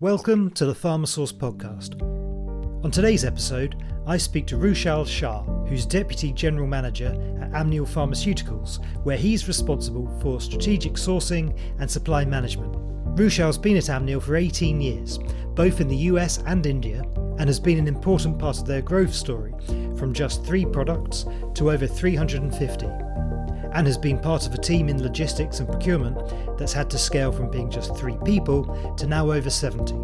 Welcome to the PharmaSource podcast. On today's episode, I speak to Rushabh Shah, who's Deputy General Manager at Amneal Pharmaceuticals, where he's responsible for strategic sourcing and supply management. Rushabh's been at Amneal for 18 years, both in the US and India, and has been an important part of their growth story from just three products to over 350 and has been part of a team in logistics and procurement that's had to scale from being just three people to now over 70.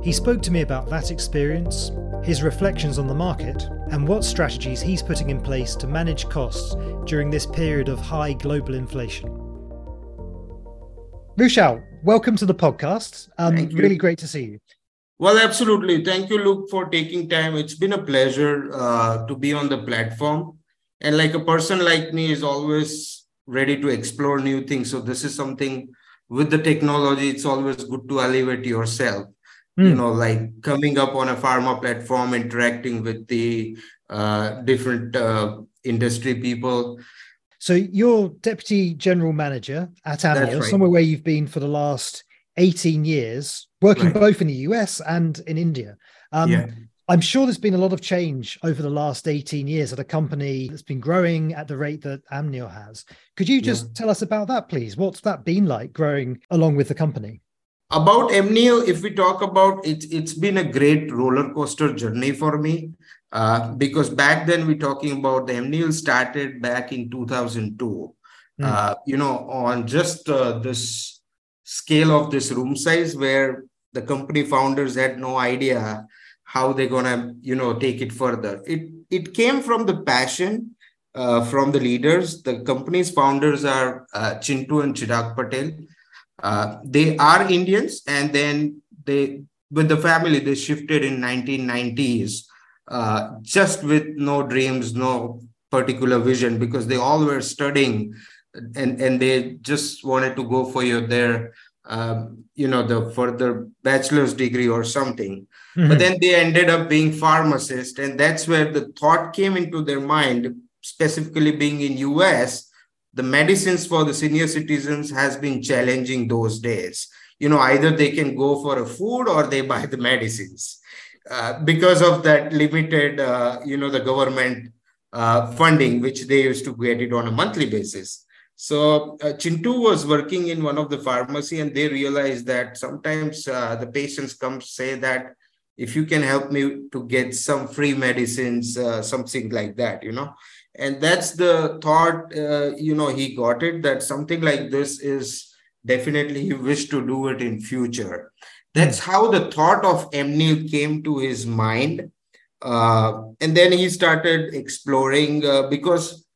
He spoke to me about that experience, his reflections on the market, and what strategies he's putting in place to manage costs during this period of high global inflation. Rushabh, welcome to the podcast. Um, really great to see you. Well, absolutely. Thank you, Luke, for taking time. It's been a pleasure uh, to be on the platform and like a person like me is always ready to explore new things so this is something with the technology it's always good to elevate yourself mm. you know like coming up on a pharma platform interacting with the uh, different uh, industry people so you're deputy general manager at Amneal, right. somewhere where you've been for the last 18 years working right. both in the us and in india um, yeah. I'm sure there's been a lot of change over the last 18 years at a company that's been growing at the rate that Amneal has. Could you just yeah. tell us about that, please? What's that been like growing along with the company? About Amneal, if we talk about it, it's been a great roller coaster journey for me. Uh, because back then we're talking about the Amneal started back in 2002. Mm. Uh, you know, on just uh, this scale of this room size where the company founders had no idea how they're gonna you know take it further. It it came from the passion uh, from the leaders. The company's founders are uh, chintu and chirag patel. Uh, they are indians and then they with the family they shifted in 1990s uh, just with no dreams no particular vision because they all were studying and and they just wanted to go for your their um, you know the further bachelor's degree or something Mm-hmm. But then they ended up being pharmacists, and that's where the thought came into their mind, specifically being in US, the medicines for the senior citizens has been challenging those days. You know, either they can go for a food or they buy the medicines. Uh, because of that limited, uh, you know, the government uh, funding, which they used to get it on a monthly basis. So uh, Chintu was working in one of the pharmacy, and they realized that sometimes uh, the patients come say that if you can help me to get some free medicines uh, something like that you know and that's the thought uh, you know he got it that something like this is definitely he wished to do it in future that's hmm. how the thought of Amneal came to his mind uh, and then he started exploring uh, because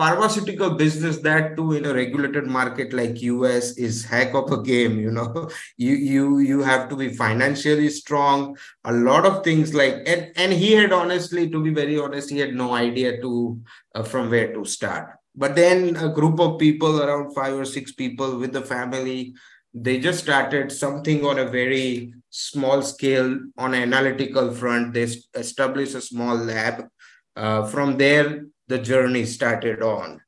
pharmaceutical business that too in a regulated market like us is heck of a game you know. You you you have to be financially strong a lot of things like and and he had honestly to be very honest he had no idea to uh, from where to start. But then a group of people around five or six people with the family they just started something on a very small scale on an analytical front. They established a small lab uh, from there the journey started on.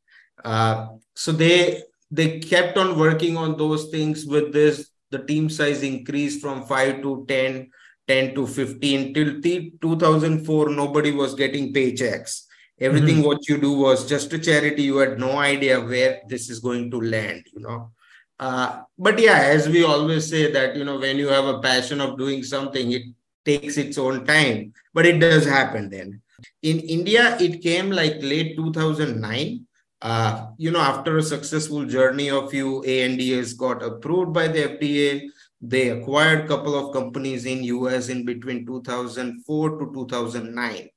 Uh, so they they kept on working on those things with this. The team size increased from five to 10, 10 to 15 till 2004. Nobody was getting paychecks. Everything mm-hmm. what you do was just a charity. You had no idea where this is going to land, you know. Uh, but yeah, as we always say that, you know, when you have a passion of doing something, it takes its own time, but it does happen then. In India, it came like late 2009. Uh, you know, after a successful journey of few ANDAs got approved by the FDA, they acquired couple of companies in US in between 2004 to 2009.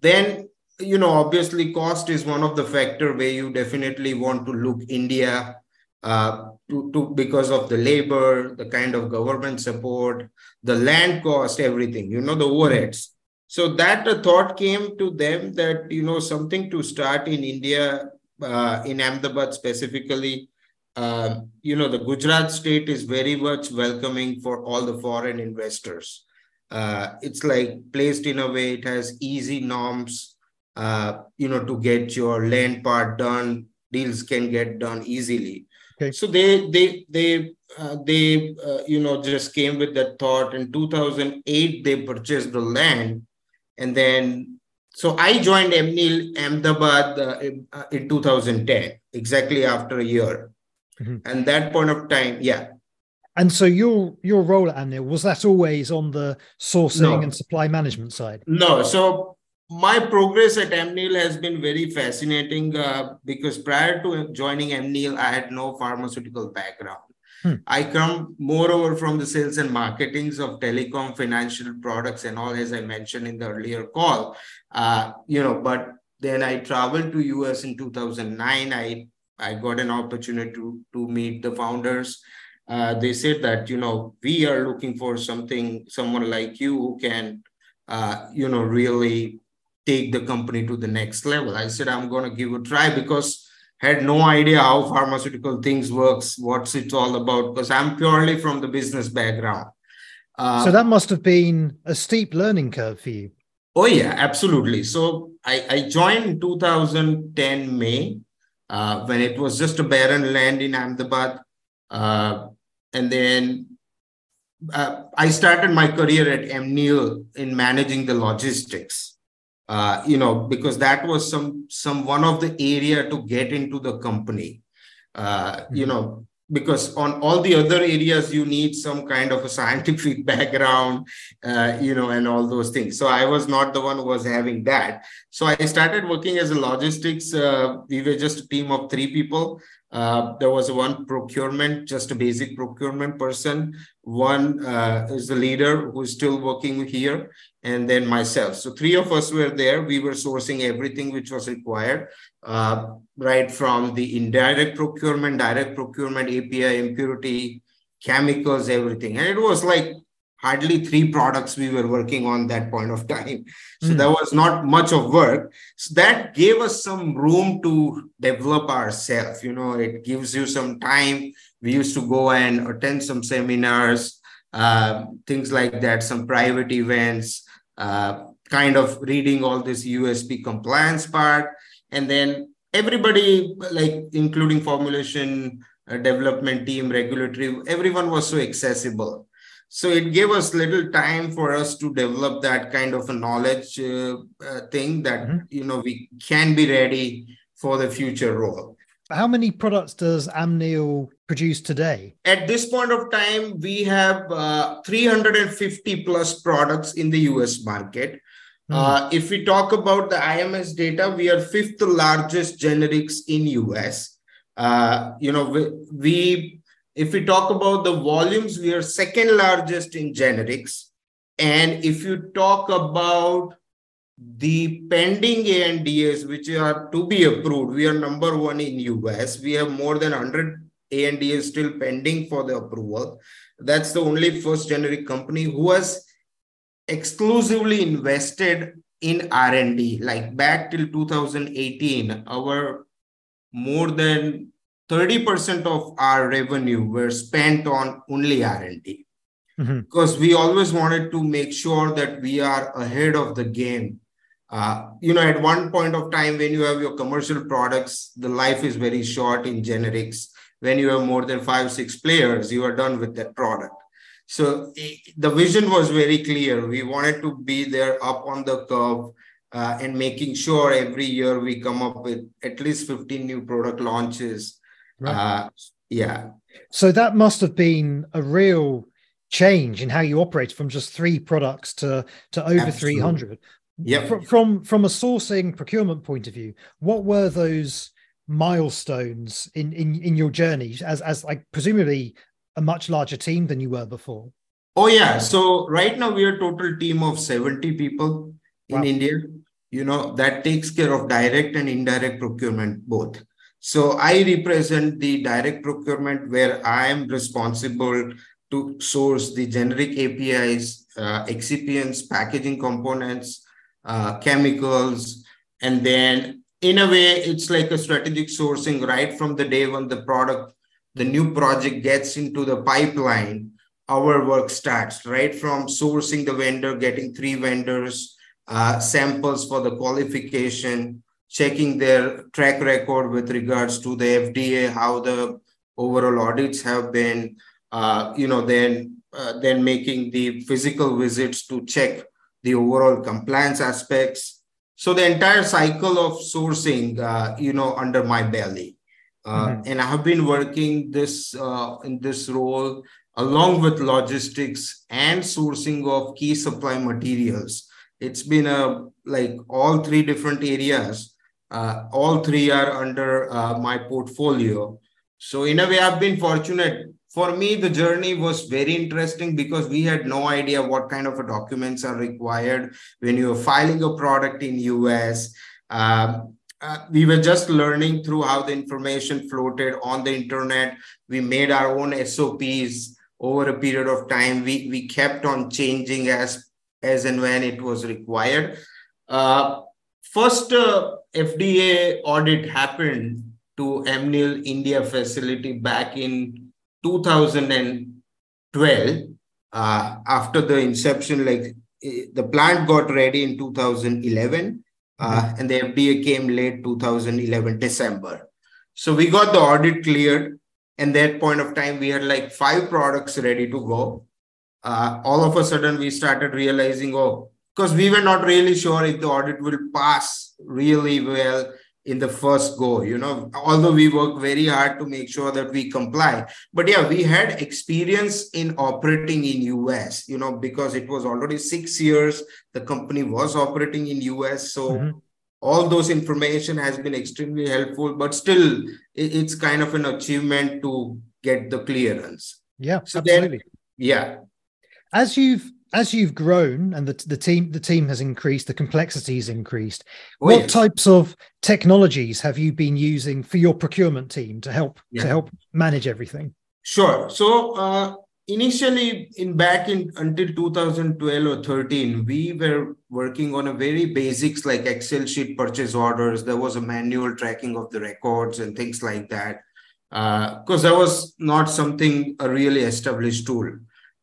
Then, you know, obviously cost is one of the factor where you definitely want to look India uh, to, to because of the labor, the kind of government support, the land cost, everything, you know, the overheads. So that a thought came to them that, you know, something to start in India, uh, in Ahmedabad specifically. Uh, you know, the Gujarat state is very much welcoming for all the foreign investors. Uh, it's like placed in a way, it has easy norms, uh, you know, to get your land part done. Deals can get done easily. Okay. So they they they uh, they uh, you know just came with that thought. In 2008, they purchased the land, and then so I joined Amneal Ahmedabad uh, in, uh, 2010, exactly after a year. Mm-hmm. And that point of time, yeah. And so your your role at Amneal was that always on the sourcing no. and supply management side? No. So my progress at Amneal has been very fascinating uh, because prior to joining Amneal, I had no pharmaceutical background. Hmm. I come moreover from the sales and marketings of telecom, financial products, and all, as I mentioned in the earlier call. Uh, you know, but then I traveled to US in 2009. I I got an opportunity to, to meet the founders. Uh, they said that you know we are looking for something, someone like you who can, uh, you know, really take the company to the next level. I said, I'm going to give a try because had no idea how pharmaceutical things works, what's it all about, because I'm purely from the business background. Uh, so that must have been a steep learning curve for you. Oh yeah, absolutely. So I, I joined 2010 May uh, when it was just a barren land in Ahmedabad. Uh, and then uh, I started my career at Amneal in managing the logistics uh, you know, because that was some some one of the area to get into the company. Uh, mm-hmm. You know, because on all the other areas you need some kind of a scientific background, uh, you know, and all those things. So I was not the one who was having that. So I started working as a logistics. Uh, we were just a team of three people. Uh, there was one procurement, just a basic procurement person. One uh, is the leader who's still working here, and then myself. So three of us were there. We were sourcing everything which was required, uh, right from the indirect procurement, direct procurement, API, impurity, chemicals, everything. And it was like hardly three products we were working on that point of time. So mm. there was not much of work. So that gave us some room to develop ourselves. You know, it gives you some time. We used to go and attend some seminars, uh, things like that, some private events, uh, kind of reading all this USP compliance part. And then everybody, like including formulation, uh, development team, regulatory, everyone was so accessible so it gave us little time for us to develop that kind of a knowledge uh, uh, thing that mm-hmm. you know we can be ready for the future role how many products does amneal produce today at this point of time we have uh, 350 plus products in the us market mm. if we talk about the ims data we are fifth largest generics in us uh, you know we, we if we talk about the volumes, we are second largest in generics. And if you talk about the pending ANDAs, which are to be approved, we are number one in US. We have more than 100 ANDAs still pending for the approval. That's the only first generic company who has exclusively invested in R&D. Like back till 2018, our more than 30% of our revenue were spent on only R&D. Mm-hmm. Because we always wanted to make sure that we are ahead of the game. Uh, you know, at one point of time, when you have your commercial products, the life is very short in generics. When you have more than five, six players, you are done with that product. So the vision was very clear. We wanted to be there up on the curve uh, and making sure every year we come up with at least 15 new product launches Right. Uh, yeah. So that must have been a real change in how you operate from just three products to to over Absolutely. 300. Yeah. From, from from a sourcing procurement point of view, what were those milestones in in in your journey as as like presumably a much larger team than you were before? Oh yeah. So right now we are a total team of 70 people in wow. India. You know, that takes care of direct and indirect procurement both. So I represent the direct procurement where I am responsible to source the generic APIs, uh, excipients, packaging components, uh, chemicals, and then in a way, it's like a strategic sourcing right from the day when the product, the new project gets into the pipeline, our work starts right from sourcing the vendor, getting three vendors, uh, samples for the qualification, checking their track record with regards to the FDA, how the overall audits have been, uh, you know, then uh, then making the physical visits to check the overall compliance aspects. So the entire cycle of sourcing, uh, you know, under my belly. Uh, mm-hmm. And I have been working this uh, in this role along with logistics and sourcing of key supply materials. It's been a like all three different areas. Uh, all three are under uh, my portfolio. So in a way, I've been fortunate. For me, the journey was very interesting because we had no idea what kind of documents are required when you're filing a product in US. Um, uh, we were just learning through how the information floated on the internet. We made our own SOPs over a period of time. We we kept on changing as as and when it was required. Uh, first uh, FDA audit happened to Amneal India facility back in 2012. Uh, after the inception, like eh, the plant got ready in 2011, uh, mm-hmm. and the FDA came late 2011 December. So we got the audit cleared. And that point of time, we had like five products ready to go. Uh, all of a sudden, we started realizing, oh, because we were not really sure if the audit will pass really well in the first go you know. Although we work very hard to make sure that we comply. But yeah we had experience in operating in us you know because it was already 6 years the company was operating in us so mm-hmm. all those information has been extremely helpful but still it's kind of an achievement to get the clearance. Yeah so absolutely. then yeah. As you've as you've grown and the, the team the team has increased the complexity has increased oh, what yes. types of technologies have you been using for your procurement team to help yeah. to help manage everything? Sure. So uh, initially in back in until 2012 or 13 we were working on a very basics like excel sheet purchase orders. There was a manual tracking of the records and things like that. Because uh, that was not something a really established tool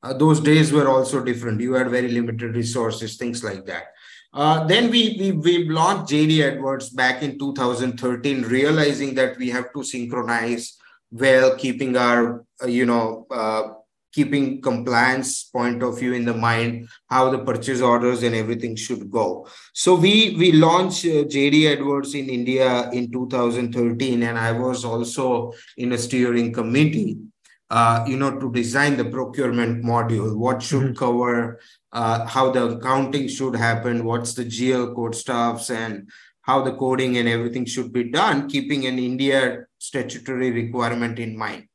uh, those days were also different. You had very limited resources, things like that. Uh, then we, we we launched JD Edwards back in 2013, realizing that we have to synchronize well, keeping our uh, you know uh, keeping compliance point of view in the mind, how the purchase orders and everything should go. So we we launched uh, JD Edwards in India in 2013, and I was also in a steering committee uh, you know, to design the procurement module, what should mm-hmm. cover, uh, how the accounting should happen, what's the GL code stuffs, and how the coding and everything should be done, keeping an India statutory requirement in mind.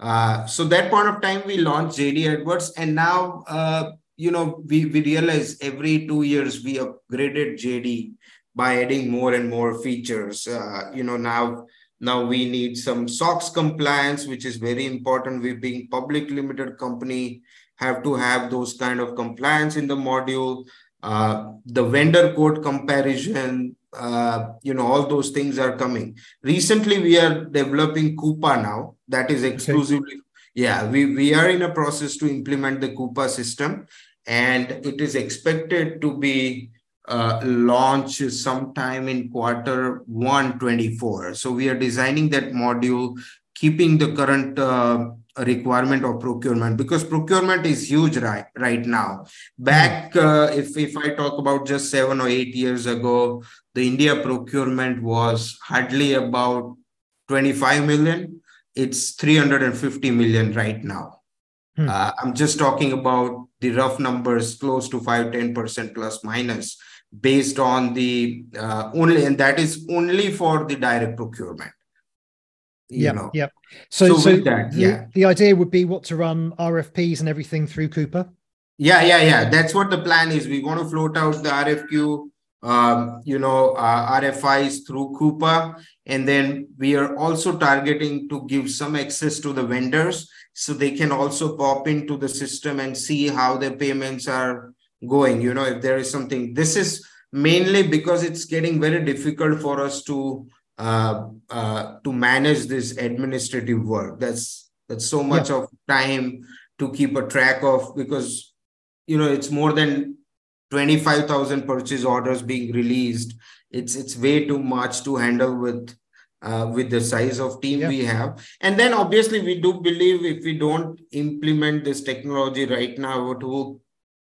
Uh, so that point of time, we launched JD Edwards, and now, uh, you know, we, we realize every two years we upgraded JD by adding more and more features. Uh, you know, now now we need some SOX compliance, which is very important. We being public limited company have to have those kind of compliance in the module. Uh, the vendor code comparison, uh, you know, all those things are coming. Recently, we are developing Coupa now. That is exclusively, okay. yeah, we, we are in a process to implement the Coupa system and it is expected to be uh, launch sometime in quarter one 24. So we are designing that module, keeping the current uh, requirement of procurement because procurement is huge right right now. Back hmm. uh, if if I talk about just seven or eight years ago, the India procurement was hardly about 25 million. It's 350 million right now. Hmm. Uh, I'm just talking about the rough numbers, close to 5 10% plus minus based on the uh, only, and that is only for the direct procurement. Yeah, yeah. So, so, so that, the, yeah. the idea would be what to run RFPs and everything through Coupa Yeah, yeah, yeah. That's what the plan is. We want to float out the RFQ, um, you know, uh, RFIs through Coupa and then we are also targeting to give some access to the vendors so they can also pop into the system and see how their payments are going you know if there is something this is mainly because it's getting very difficult for us to uh, uh, to manage this administrative work that's that's so much yeah. of time to keep a track of because you know it's more than 25000 purchase orders being released it's it's way too much to handle with uh, with the size of team yeah. we have. And then obviously we do believe if we don't implement this technology right now, it will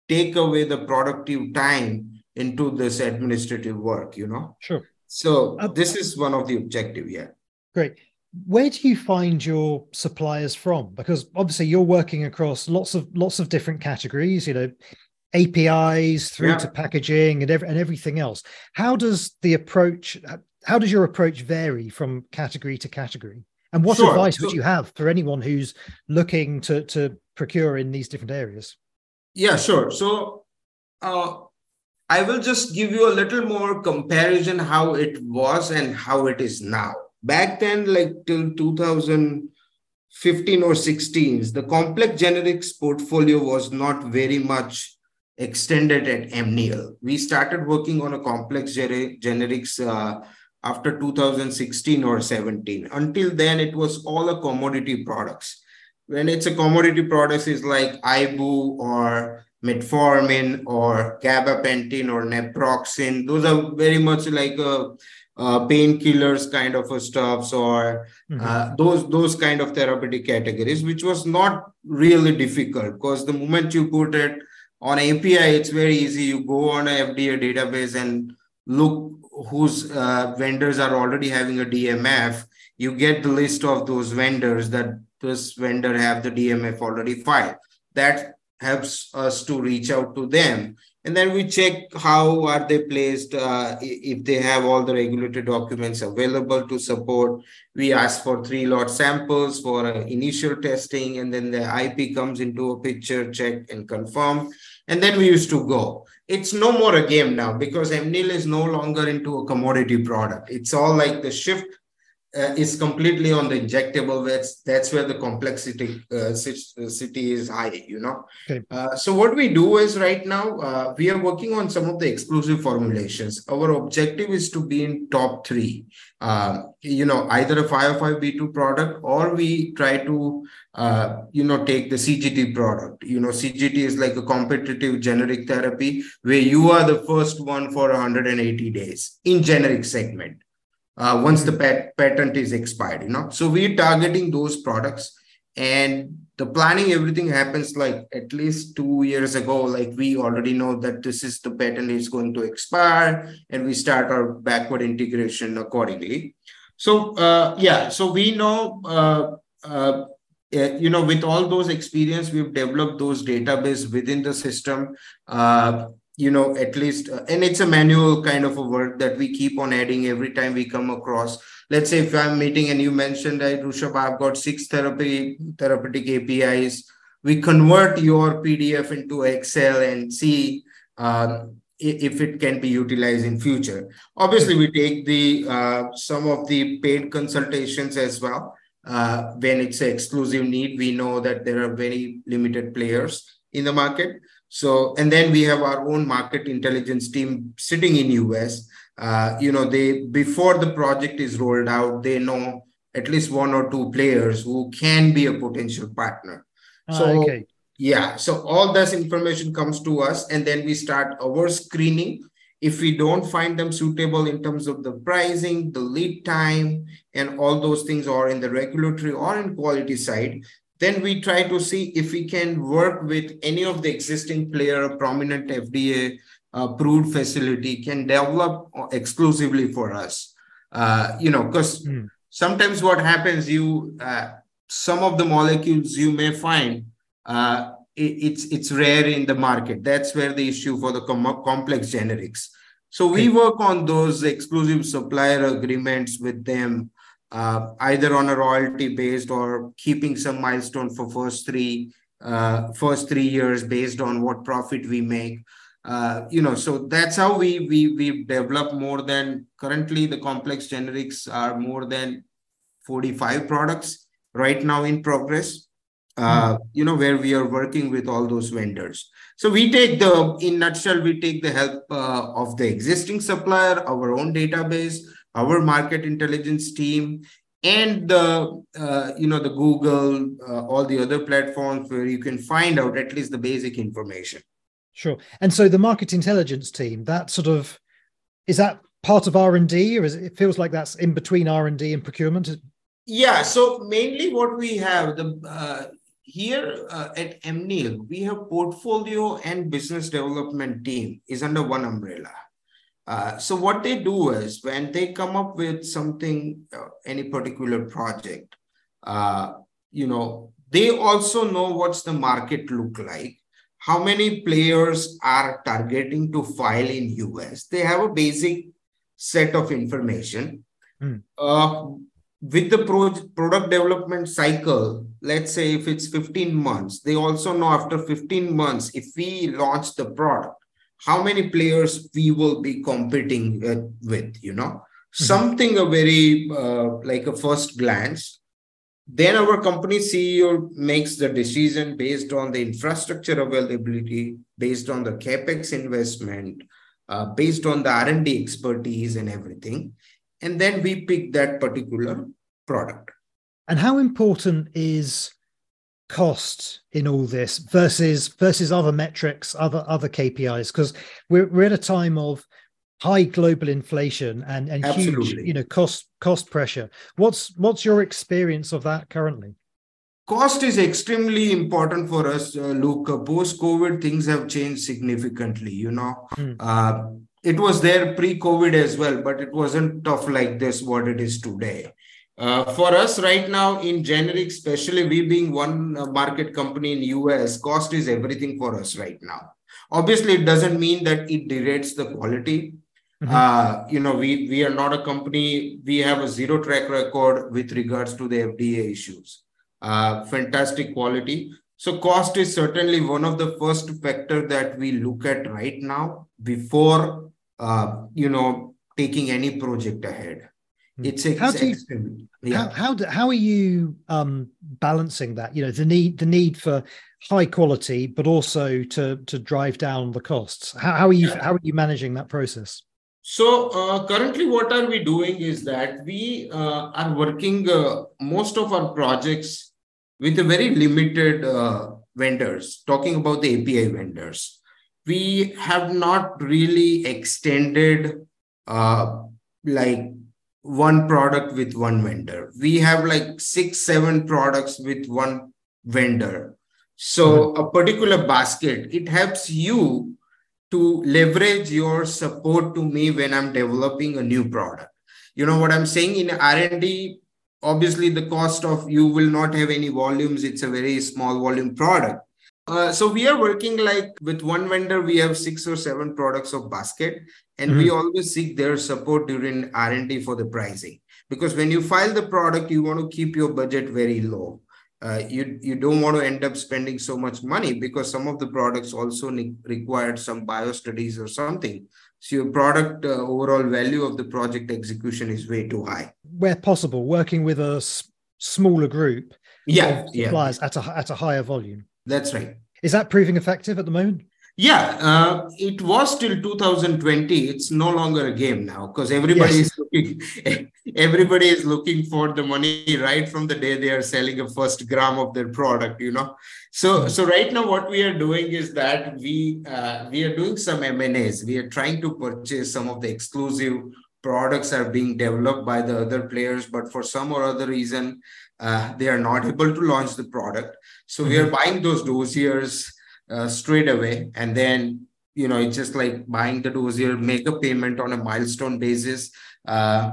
take away the productive time into this administrative work, you know? Sure. So uh, this is one of the objective, yeah. Great. Where do you find your suppliers from? Because obviously you're working across lots of lots of different categories, you know, APIs through yeah. to packaging and, and everything else. How does the approach how does your approach vary from category to category? And what sure. advice would you have for anyone who's looking to, to procure in these different areas? Yeah, sure. So uh, I will just give you a little more comparison how it was and how it is now. Back then, like till 2015 or 16, the complex generics portfolio was not very much extended at Amneal. We started working on a complex generics uh, after 2016 or 17. Until then, it was all a commodity products. When it's a commodity product is like Ibu or metformin or gabapentin or naproxen. Those are very much like a, painkillers kind of a stuffs or mm-hmm. uh, those those kind of therapeutic categories, which was not really difficult because the moment you put it on API, it's very easy. You go on a FDA database and look whose uh, vendors are already having a DMF, you get the list of those vendors that this vendor have the DMF already filed. That helps us to reach out to them. And then we check how are they placed, uh, if they have all the regulatory documents available to support. We ask for three lot samples for uh, initial testing, and then the IP comes into a picture, check and confirm. And then we used to go it's no more a game now because Amneal is no longer into a commodity product. It's all like the shift uh, is completely on the injectable. That's that's where the complexity uh, city is high. You know. Okay. Uh, so what we do is right now uh, we are working on some of the exclusive formulations. Our objective is to be in top three. Um, you know, either a 505b2 product or we try to uh, you know, take the CGT product. You know, CGT is like a competitive generic therapy where you are the first one for 180 days in generic segment. Uh, once the pat- patent is expired, you know. So we're targeting those products and the planning, everything happens like at least two years ago. Like we already know that this is the patent is going to expire and we start our backward integration accordingly. So uh, yeah, so we know uh, uh, you know, with all those experience, we've developed those database within the system. Uh, you know, at least, uh, and it's a manual kind of a work that we keep on adding every time we come across. Let's say if I'm meeting and you mentioned that Rushabh, I've got six therapy therapeutic APIs. We convert your PDF into Excel and see uh, if it can be utilized in future. Obviously, we take the uh, some of the paid consultations as well uh, when it's an exclusive need, we know that there are very limited players in the market. So, and then we have our own market intelligence team sitting in US. Uh, you know, they before the project is rolled out, they know at least one or two players who can be a potential partner. Ah, so, okay. yeah, so all this information comes to us, and then we start our screening if we don't find them suitable in terms of the pricing, the lead time, and all those things, or in the regulatory or in quality side, then we try to see if we can work with any of the existing player, prominent FDA approved facility can develop exclusively for us. Uh, you know, because mm. sometimes what happens, you uh, some of the molecules you may find uh, it's it's rare in the market. That's where the issue for the com- complex generics. So we work on those exclusive supplier agreements with them, uh, either on a royalty based or keeping some milestone for first three uh, first three years based on what profit we make. Uh, you know, so that's how we we we develop more than currently the complex generics are more than 45 products right now in progress uh, hmm. you know, where we are working with all those vendors. So we take the, in nutshell, we take the help uh, of the existing supplier, our own database, our market intelligence team, and the, uh, you know, the Google, uh, all the other platforms where you can find out at least the basic information. Sure. And so the market intelligence team, that sort of, is that part of r&d or is it, it feels like that's in between r&d and procurement yeah so mainly what we have the uh, here uh, at Amneal, we have portfolio and business development team is under one umbrella. Uh, so what they do is when they come up with something, uh, any particular project, uh, you know, they also know what's the market look like, how many players are targeting to file in US. They have a basic set of information. Mm with the pro- product development cycle, let's say if it's 15 months, they also know after 15 months, if we launch the product, how many players we will be competing with, with you know, mm-hmm. something a very uh, like a first glance. Then our company CEO makes the decision based on the infrastructure availability, based on the capex investment, uh, based on the R&D expertise and everything and then we pick that particular product. And how important is cost in all this versus versus other metrics, other other KPIs? Because we're we're at a time of high global inflation and and Absolutely. huge you know cost cost pressure. What's what's your experience of that currently? Cost is extremely important for us, uh, Luke. Post COVID, things have changed significantly. You know, mm. uh, it was there pre-COVID as well, but it wasn't tough like this what it is today. Uh, for us right now in generic, especially we being one uh, market company in US, cost is everything for us right now. Obviously, it doesn't mean that it degrades the quality. Mm-hmm. Uh, you know, we we are not a company. We have a zero track record with regards to the FDA issues. Uh, fantastic quality. So cost is certainly one of the first factor that we look at right now before uh, you know taking any project ahead. Hmm. It's, it's how do you, yeah. how how, do, how are you um, balancing that? You know the need the need for high quality, but also to to drive down the costs. How, how are you yeah. how are you managing that process? So uh, currently, what are we doing is that we uh, are working uh, most of our projects with a very limited uh, vendors. Talking about the API vendors, we have not really extended uh, like one product with one vendor. We have like six, seven products with one vendor. So mm-hmm. a particular basket, it helps you to leverage your support to me when I'm developing a new product. You know what I'm saying in R&D, obviously the cost of you will not have any volumes. It's a very small volume product uh, so we are working like with one vendor, we have six or seven products of basket, and mm-hmm. we always seek their support during R and D for the pricing. Because when you file the product, you want to keep your budget very low. Uh, you you don't want to end up spending so much money because some of the products also ne- required some bio studies or something. So your product uh, overall value of the project execution is way too high. Where possible, working with a s- smaller group yeah, suppliers yeah. at a at a higher volume. That's right. Is that proving effective at the moment? Yeah, uh, it was till 2020. It's no longer a game now because everybody yes. is looking. Everybody is looking for the money right from the day they are selling a first gram of their product. You know, so so right now what we are doing is that we uh, we are doing some M and A's. We are trying to purchase some of the exclusive products are being developed by the other players, but for some or other reason, uh, they are not able to launch the product. So mm-hmm. we are mm-hmm. buying those dossiers uh, straight away, and then you know it's just like buying the dossier, make a payment on a milestone basis, uh,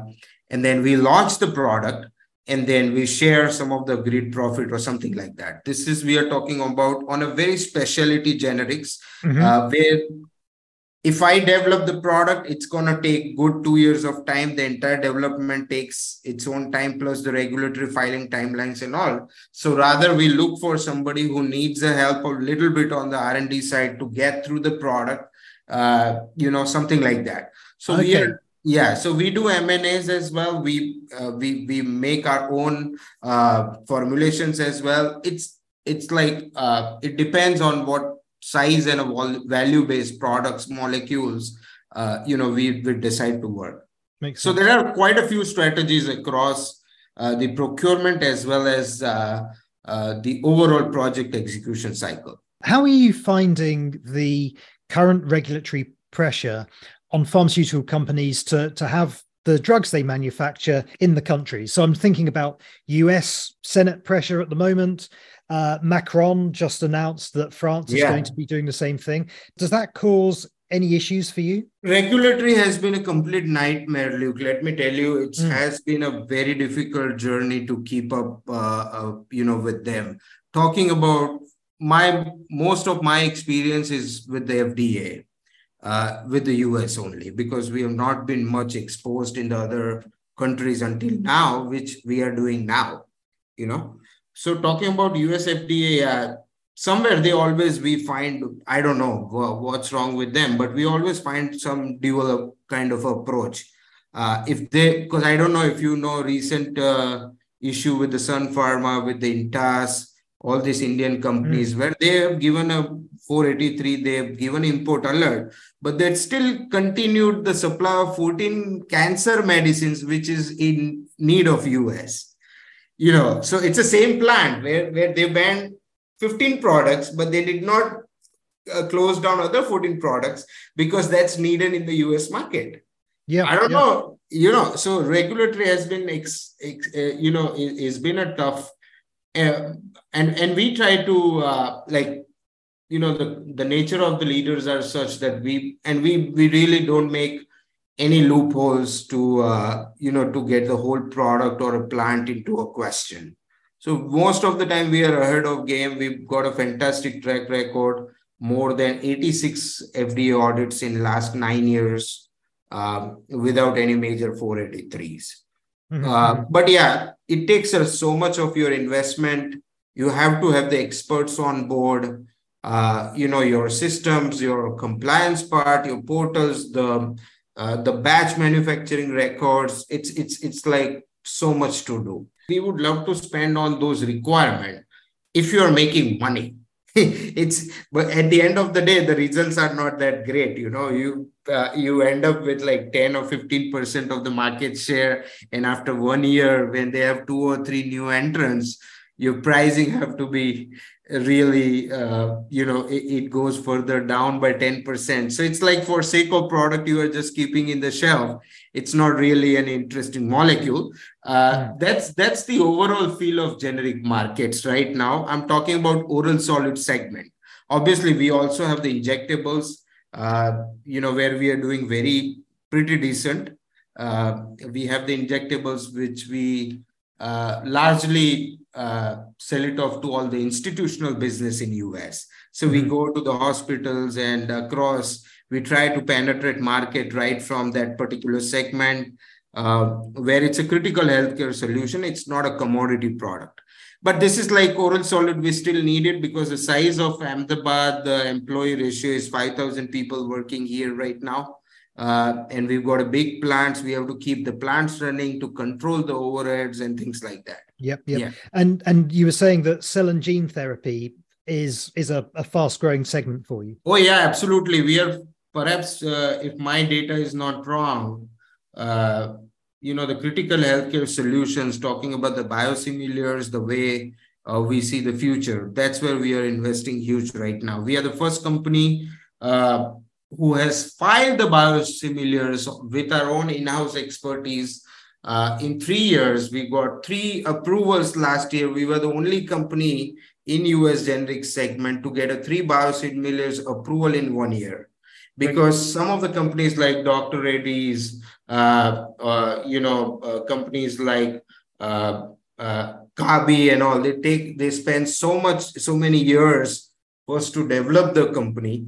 and then we launch the product, and then we share some of the agreed profit or something like that. This is we are talking about on a very specialty generics mm-hmm. Uh, where if I develop the product, it's going to take good two years of time. The entire development takes its own time plus the regulatory filing timelines and all. So rather we look for somebody who needs the help a little bit on the R&D side to get through the product, uh, you know, something like that. So okay. we are, yeah, so we do M&As as well. We, uh, we, we make our own uh, formulations as well. It's, it's like, uh, it depends on what size and a value-based products molecules, uh, you know, we, we decide to work. Makes so there are quite a few strategies across uh, the procurement as well as uh, uh, the overall project execution cycle. How are you finding the current regulatory pressure on pharmaceutical companies to to have the drugs they manufacture in the country. So I'm thinking about US Senate pressure at the moment. Uh, Macron just announced that France is going to be doing the same thing. Does that cause any issues for you? Regulatory has been a complete nightmare, Luke. Let me tell you, it mm. has been a very difficult journey to keep up, uh, uh, you know, with them. Talking about my most of my experience is with the FDA uh, with the US only because we have not been much exposed in the other countries until now, which we are doing now, you know. So talking about US FDA, uh, somewhere they always we find I don't know what's wrong with them, but we always find some dual kind of approach. Uh, if they, because I don't know if you know recent uh, issue with the Sun Pharma with the Intas, all these Indian companies mm. where they have given a 483, they have given import alert, but they still continued the supply of 14 cancer medicines, which is in need of US. You know, so it's the same plant where, where they banned 15 products, but they did not uh, close down other 14 products because that's needed in the US market. Yeah. I don't yeah. know. You know, so regulatory has been, ex, ex, uh, you know, it, has been a tough, uh, and and we try to uh, like you know the the nature of the leaders are such that we and we we really don't make any loopholes to uh, you know to get the whole product or a plant into a question. So most of the time we are ahead of game. We've got a fantastic track record more than 86 fda audits in last nine years um, without any major 483s mm-hmm. uh, but yeah it takes uh, so much of your investment. You have to have the experts on board uh, you know your systems your compliance part your portals the uh, the batch manufacturing records it's it's it's like so much to do. We would love to spend on those requirements if you're making money. It's but at the end of the day the results are not that great you know. You uh, you end up with like 10 or 15 percent of the market share and after one year when they have two or three new entrants your pricing have to be really uh, you know it, it, goes further down by 10% so it's like for sake of product you are just keeping in the shelf. It's not really an interesting molecule. Uh, hmm. that's that's the overall feel of generic markets right now. I'm talking about oral solid segment. Obviously we also have the injectables uh, you know where we are doing very pretty decent. Uh, we have the injectables which we uh, largely uh, sell it off to all the institutional business in US. So mm-hmm. we go to the hospitals and across, we try to penetrate market right from that particular segment uh, where it's a critical healthcare solution. It's not a commodity product. But this is like oral solid, we still need it because the size of Ahmedabad, the employee ratio is 5,000 people working here right now. Uh, and we've got a big plants. We have to keep the plants running to control the overheads and things like that. Yep, yep. Yeah. And and you were saying that cell and gene therapy is is a, a fast growing segment for you. Oh yeah, absolutely. We are perhaps uh, if my data is not wrong, uh, you know, the critical healthcare solutions, talking about the biosimilars, the way uh, we see the future. That's where we are investing huge right now. We are the first company uh, who has filed the biosimilars with our own in-house expertise. Uh, in three years, we got three approvals last year. We were the only company in US generic segment to get a three biosimilars approval in one year. Because some of the companies like Dr. Reddy's, uh, uh, you know, uh, companies like uh, uh, Kabi and all, they take, they spend so much, so many years first to develop the company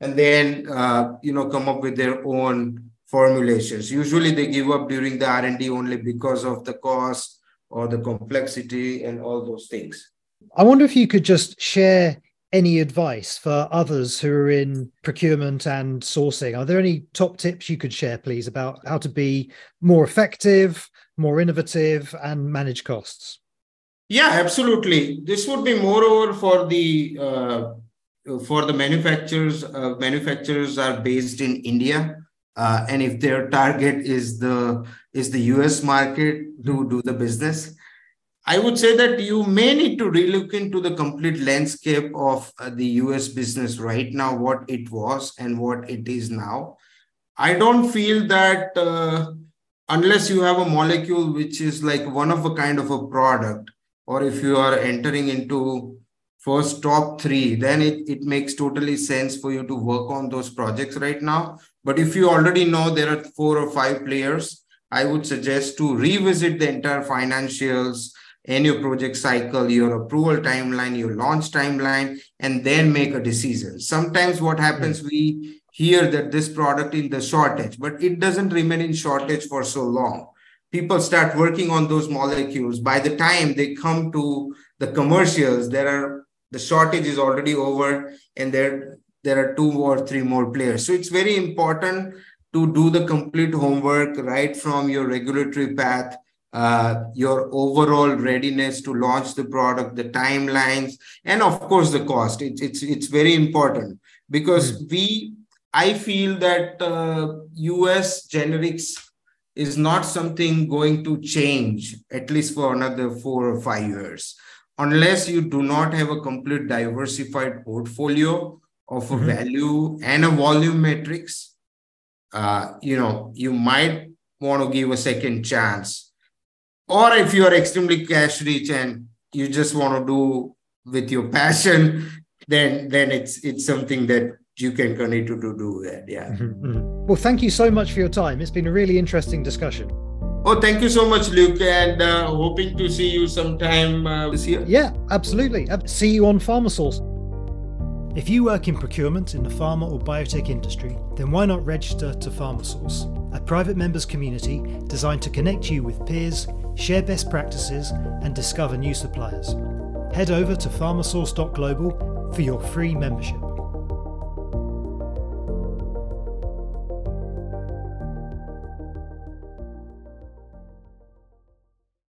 and then uh, you know come up with their own formulations. Usually they give up during the r&d only because of the cost or the complexity and all those things. I wonder if you could just share any advice for others who are in procurement and sourcing. Are there any top tips you could share please about how to be more effective more innovative and manage costs? Yeah absolutely. This would be moreover for the uh, for the manufacturers, uh, manufacturers are based in India, uh, and if their target is the is the US market to do the business, I would say that you may need to relook into the complete landscape of uh, the US business right now, what it was and what it is now. I don't feel that uh, unless you have a molecule which is like one of a kind of a product, or if you are entering into first top three, then it, it makes totally sense for you to work on those projects right now. But if you already know there are four or five players, I would suggest to revisit the entire financials and your project cycle, your approval timeline, your launch timeline, and then make a decision. Sometimes what happens, we hear that this product is in the shortage, but it doesn't remain in shortage for so long. People start working on those molecules. By the time they come to the commercials, there are the shortage is already over, and there there are two or three more players. So it's very important to do the complete homework right from your regulatory path uh, your overall readiness to launch the product, the timelines, and of course the cost. It's it's it's very important because mm. we I feel that uh, U.S. generics is not something going to change at least for another four or five years unless you do not have a complete diversified portfolio of a mm-hmm. value and a volume matrix. Uh, you know, you might want to give a second chance or if you are extremely cash rich and you just want to do with your passion then then it's it's something that you can continue to do that yeah mm-hmm, mm-hmm. well thank you so much for your time it's been a really interesting discussion oh thank you so much luke and uh, hoping to see you sometime uh, this year yeah absolutely see you on pharmasource if you work in procurement in the pharma or biotech industry, then why not register to PharmaSource, a private members community designed to connect you with peers share best practices, and discover new suppliers. Head over to pharmasource.global for your free membership.